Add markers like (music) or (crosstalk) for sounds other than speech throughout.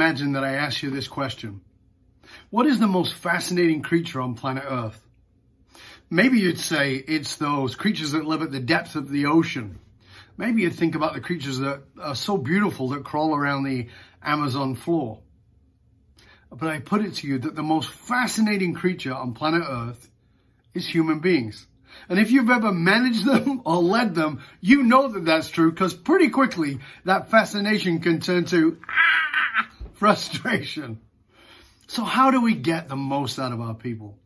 imagine that I ask you this question. What is the most fascinating creature on planet Earth? Maybe you'd say it's those creatures that live at the depth of the ocean. Maybe you'd think about the creatures that are so beautiful that crawl around the Amazon floor. But I put it to you that the most fascinating creature on planet Earth is human beings. And if you've ever managed them (laughs) or led them, you know that that's true because pretty quickly that fascination can turn to ah, frustration. So how do we get the most out of our people?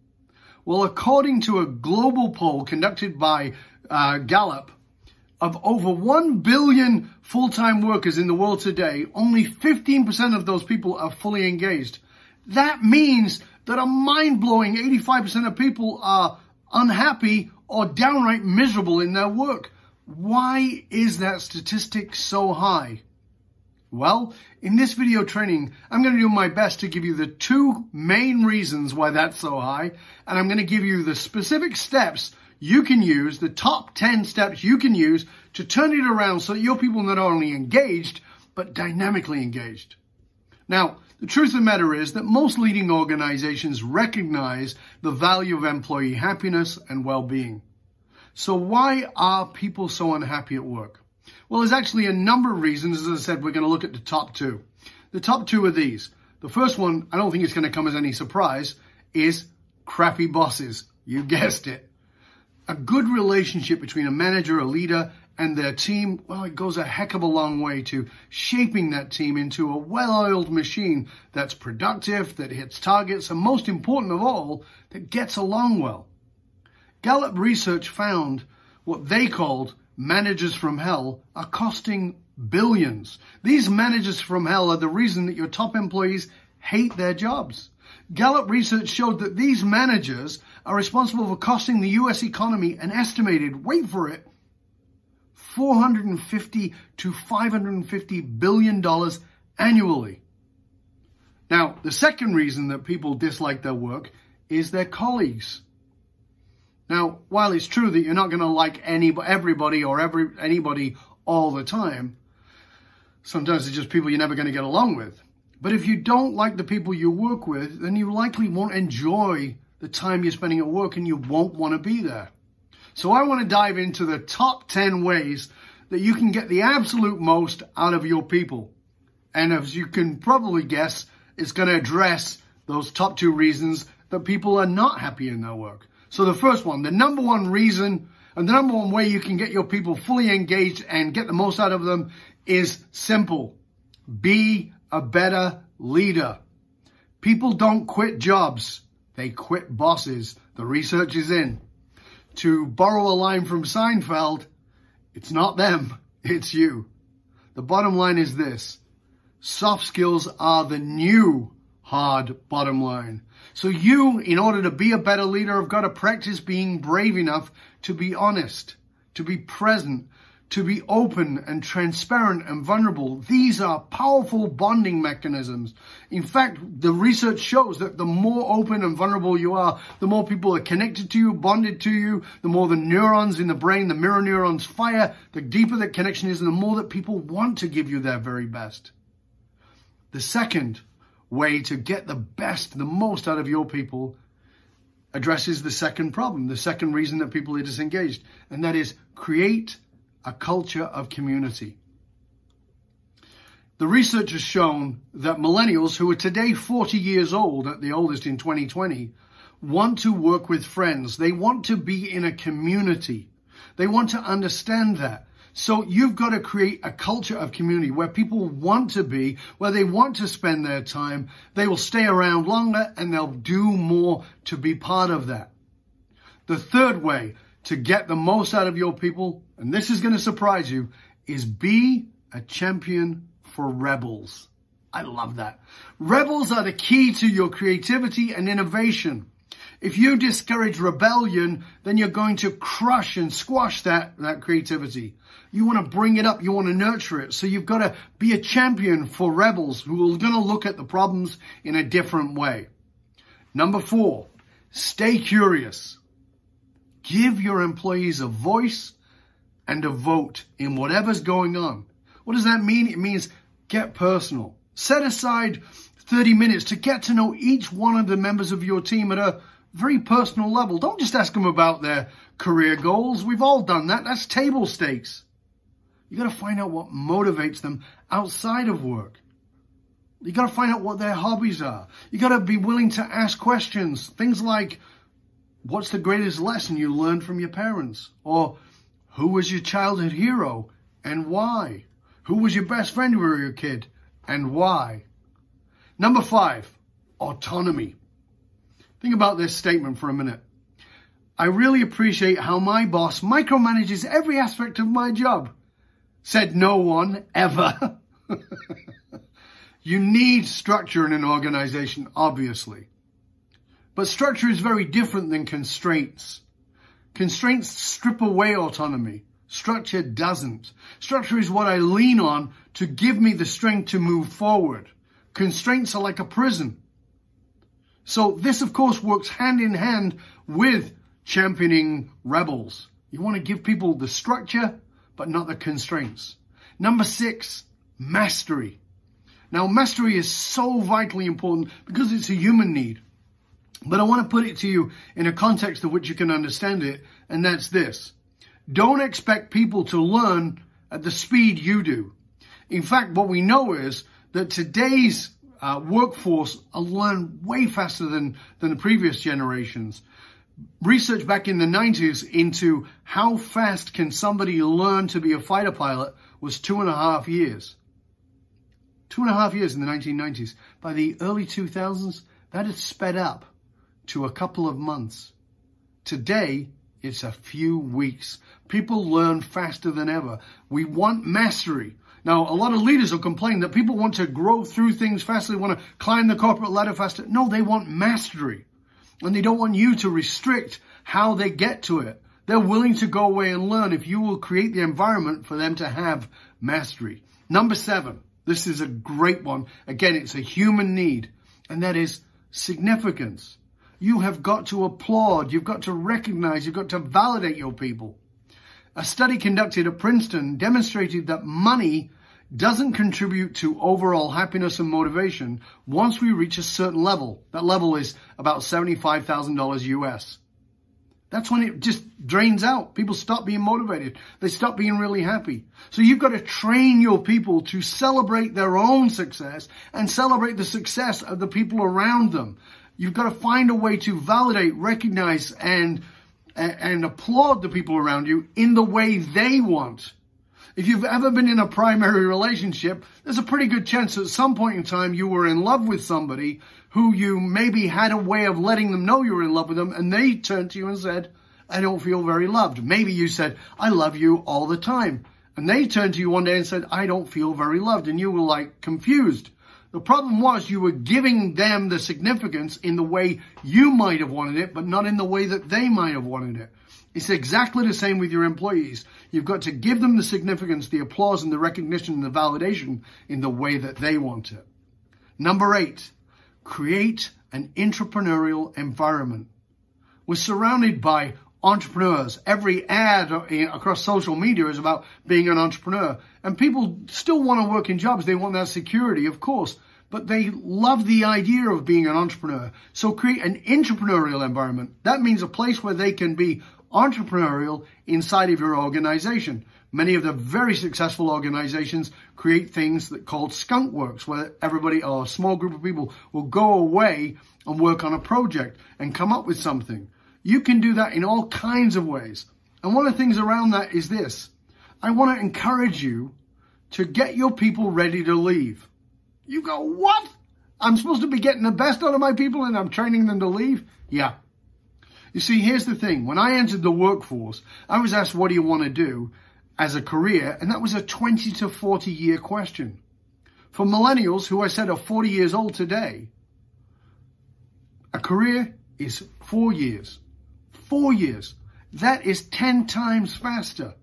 Well, according to a global poll conducted by uh, Gallup, of over 1 billion full-time workers in the world today, only 15% of those people are fully engaged. That means that a mind-blowing 85% of people are unhappy or downright miserable in their work. Why is that statistic so high? Well, in this video training, I'm going to do my best to give you the two main reasons why that's so high, and I'm going to give you the specific steps you can use, the top 10 steps you can use to turn it around so that your people not only engaged, but dynamically engaged. Now, the truth of the matter is that most leading organizations recognize the value of employee happiness and well-being. So why are people so unhappy at work? Well, there's actually a number of reasons. As I said, we're going to look at the top two. The top two are these. The first one, I don't think it's going to come as any surprise, is crappy bosses. You guessed it. A good relationship between a manager, a leader, and their team, well, it goes a heck of a long way to shaping that team into a well-oiled machine that's productive, that hits targets, and most important of all, that gets along well. Gallup research found what they called managers from hell are costing billions. These managers from hell are the reason that your top employees hate their jobs. Gallup research showed that these managers are responsible for costing the US economy an estimated, wait for it, 450 to 550 billion dollars annually. Now, the second reason that people dislike their work is their colleagues. Now, while it's true that you're not going to like any everybody or every anybody all the time, sometimes it's just people you're never going to get along with. But if you don't like the people you work with, then you likely won't enjoy the time you're spending at work and you won't want to be there. So I want to dive into the top 10 ways that you can get the absolute most out of your people. And as you can probably guess, it's going to address those top two reasons that people are not happy in their work. So the first one, the number one reason and the number one way you can get your people fully engaged and get the most out of them is simple. Be a better leader. People don't quit jobs. They quit bosses. The research is in. To borrow a line from Seinfeld, it's not them, (laughs) it's you. The bottom line is this. Soft skills are the new hard bottom line. So you, in order to be a better leader, have got to practice being brave enough to be honest, to be present, to be open and transparent and vulnerable. These are powerful bonding mechanisms. In fact, the research shows that the more open and vulnerable you are, the more people are connected to you, bonded to you, the more the neurons in the brain, the mirror neurons fire, the deeper that connection is, and the more that people want to give you their very best. The second way to get the best, the most out of your people addresses the second problem, the second reason that people are disengaged, and that is create a culture of community. The research has shown that millennials who are today 40 years old, at the oldest in 2020, want to work with friends. They want to be in a community. They want to understand that. So you've got to create a culture of community where people want to be, where they want to spend their time. They will stay around longer and they'll do more to be part of that. The third way to get the most out of your people, and this is going to surprise you, is be a champion for rebels. I love that. Rebels are the key to your creativity and innovation. If you discourage rebellion, then you're going to crush and squash that, that creativity. You want to bring it up. You want to nurture it. So you've got to be a champion for rebels who are going to look at the problems in a different way. Number four, stay curious. Give your employees a voice and a vote in whatever's going on. What does that mean? It means get personal. Set aside 30 minutes to get to know each one of the members of your team at a very personal level. Don't just ask them about their career goals. We've all done that. That's table stakes. You got to find out what motivates them outside of work. You got to find out what their hobbies are. You got to be willing to ask questions. Things like, what's the greatest lesson you learned from your parents? Or who was your childhood hero and why? Who was your best friend when you were a kid and why? Number five, autonomy. Think about this statement for a minute. I really appreciate how my boss micromanages every aspect of my job. Said no one ever. (laughs) you need structure in an organization, obviously. But structure is very different than constraints. Constraints strip away autonomy. Structure doesn't. Structure is what I lean on to give me the strength to move forward. Constraints are like a prison. So this, of course, works hand in hand with championing rebels. You want to give people the structure, but not the constraints. Number six, mastery. Now, mastery is so vitally important because it's a human need. But I want to put it to you in a context of which you can understand it, and that's this. Don't expect people to learn at the speed you do. In fact, what we know is that today's uh, workforce learn way faster than, than the previous generations. Research back in the 90s into how fast can somebody learn to be a fighter pilot was two and a half years. Two and a half years in the 1990s. By the early 2000s, that had sped up to a couple of months. Today, it's a few weeks. People learn faster than ever. We want mastery. Now, a lot of leaders will complain that people want to grow through things faster. They want to climb the corporate ladder faster. No, they want mastery. And they don't want you to restrict how they get to it. They're willing to go away and learn if you will create the environment for them to have mastery. Number seven. This is a great one. Again, it's a human need. And that is significance. You have got to applaud. You've got to recognize. You've got to validate your people. A study conducted at Princeton demonstrated that money doesn't contribute to overall happiness and motivation once we reach a certain level. That level is about $75,000 US. That's when it just drains out. People stop being motivated. They stop being really happy. So you've got to train your people to celebrate their own success and celebrate the success of the people around them. You've got to find a way to validate, recognize, and and applaud the people around you in the way they want. If you've ever been in a primary relationship, there's a pretty good chance at some point in time you were in love with somebody who you maybe had a way of letting them know you were in love with them and they turned to you and said, I don't feel very loved. Maybe you said, I love you all the time. And they turned to you one day and said, I don't feel very loved. And you were like confused. The problem was you were giving them the significance in the way you might have wanted it, but not in the way that they might have wanted it. It's exactly the same with your employees. You've got to give them the significance, the applause and the recognition and the validation in the way that they want it. Number eight, create an entrepreneurial environment. We're surrounded by entrepreneurs. Every ad eh, across social media is about being an entrepreneur. And people still want to work in jobs. They want that security, of course, but they love the idea of being an entrepreneur. So create an entrepreneurial environment. That means a place where they can be entrepreneurial inside of your organization. Many of the very successful organizations create things that called skunk works, where everybody or a small group of people will go away and work on a project and come up with something. You can do that in all kinds of ways. And one of the things around that is this. I want to encourage you to get your people ready to leave. You go, what? I'm supposed to be getting the best out of my people and I'm training them to leave? Yeah. You see, here's the thing. When I entered the workforce, I was asked, what do you want to do as a career? And that was a 20 to 40 year question. For millennials, who I said are 40 years old today, a career is four years four years. That is 10 times faster.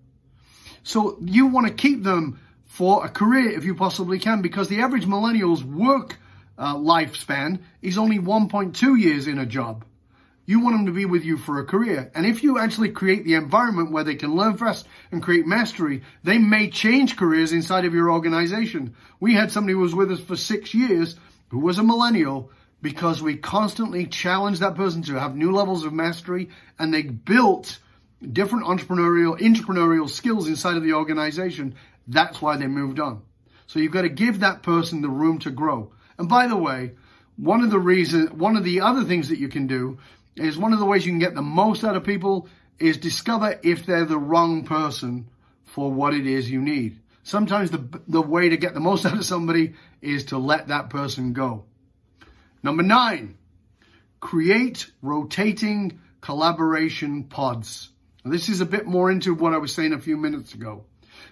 So you want to keep them for a career if you possibly can because the average millennial's work uh, lifespan is only 1.2 years in a job. You want them to be with you for a career. And if you actually create the environment where they can learn fast and create mastery, they may change careers inside of your organization. We had somebody who was with us for six years who was a millennial because we constantly challenge that person to have new levels of mastery and they built different entrepreneurial, entrepreneurial skills inside of the organization. That's why they moved on. So you've got to give that person the room to grow. And by the way, one of the reasons, one of the other things that you can do is one of the ways you can get the most out of people is discover if they're the wrong person for what it is you need. Sometimes the, the way to get the most (laughs) out of somebody is to let that person go. Number nine, create rotating collaboration pods. Now, this is a bit more into what I was saying a few minutes ago.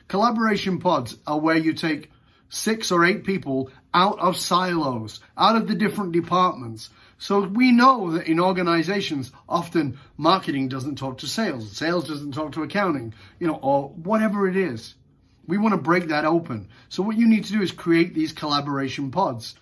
Collaboration pods are where you take six or eight people out of silos, out of the different departments. So we know that in organizations, often marketing doesn't talk to sales, sales doesn't talk to accounting, you know, or whatever it is. We want to break that open. So what you need to do is create these collaboration pods.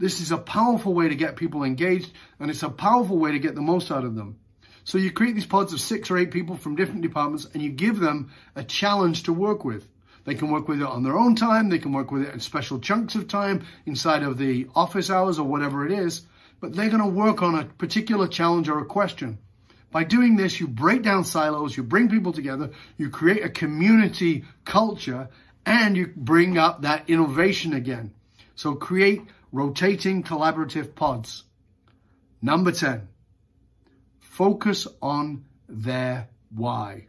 This is a powerful way to get people engaged and it's a powerful way to get the most out of them. So you create these pods of six or eight people from different departments and you give them a challenge to work with. They can work with it on their own time. They can work with it in special chunks of time inside of the office hours or whatever it is. But they're going to work on a particular challenge or a question. By doing this, you break down silos, you bring people together, you create a community culture, and you bring up that innovation again. So create rotating collaborative pods. Number 10, focus on their why.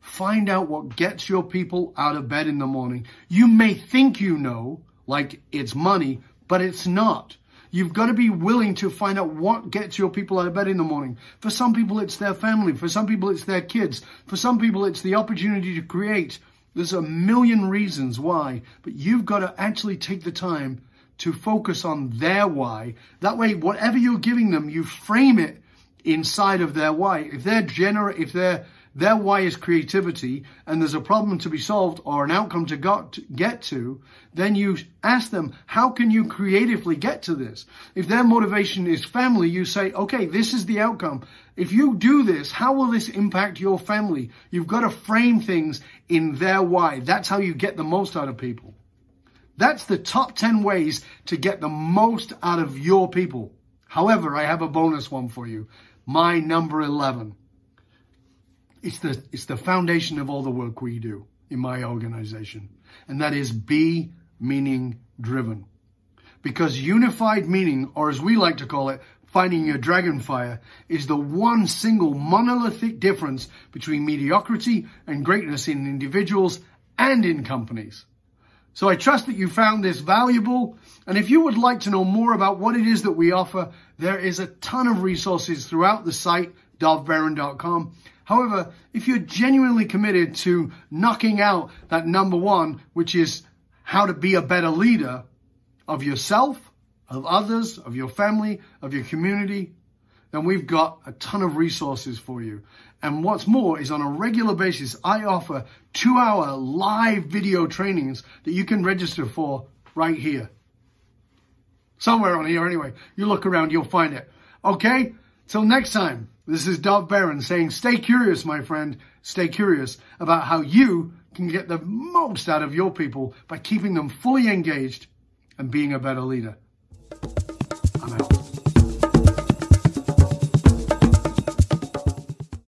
Find out what gets your people out of bed in the morning. You may think you know, like it's money, but it's not. You've got to be willing to find out what gets your people out of bed in the morning. For some people, it's their family. For some people, it's their kids. For some people, it's the opportunity to create. There's a million reasons why, but you've got to actually take the time to focus on their why. That way, whatever you're giving them, you frame it inside of their why. If they're gener- if they're their why is creativity and there's a problem to be solved or an outcome to, got to get to, then you ask them, how can you creatively get to this? If their motivation is family, you say, okay, this is the outcome. If you do this, how will this impact your family? You've got to frame things in their why. That's how you get the most out of people. That's the top 10 ways to get the most out of your people. However, I have a bonus one for you. My number 11 it's the, it's the foundation of all the work we do in my organization. And that is be meaning driven. Because unified meaning, or as we like to call it, finding your dragon fire, is the one single monolithic difference between mediocrity and greatness in individuals and in companies. So I trust that you found this valuable. And if you would like to know more about what it is that we offer, there is a ton of resources throughout the site, dovbaron.com. However, if you're genuinely committed to knocking out that number one, which is how to be a better leader of yourself, of others, of your family, of your community, then we've got a ton of resources for you. And what's more is on a regular basis, I offer two hour live video trainings that you can register for right here. Somewhere on here anyway. You look around, you'll find it. Okay? Till next time. This is Dov Baron saying, stay curious, my friend. Stay curious about how you can get the most out of your people by keeping them fully engaged and being a better leader.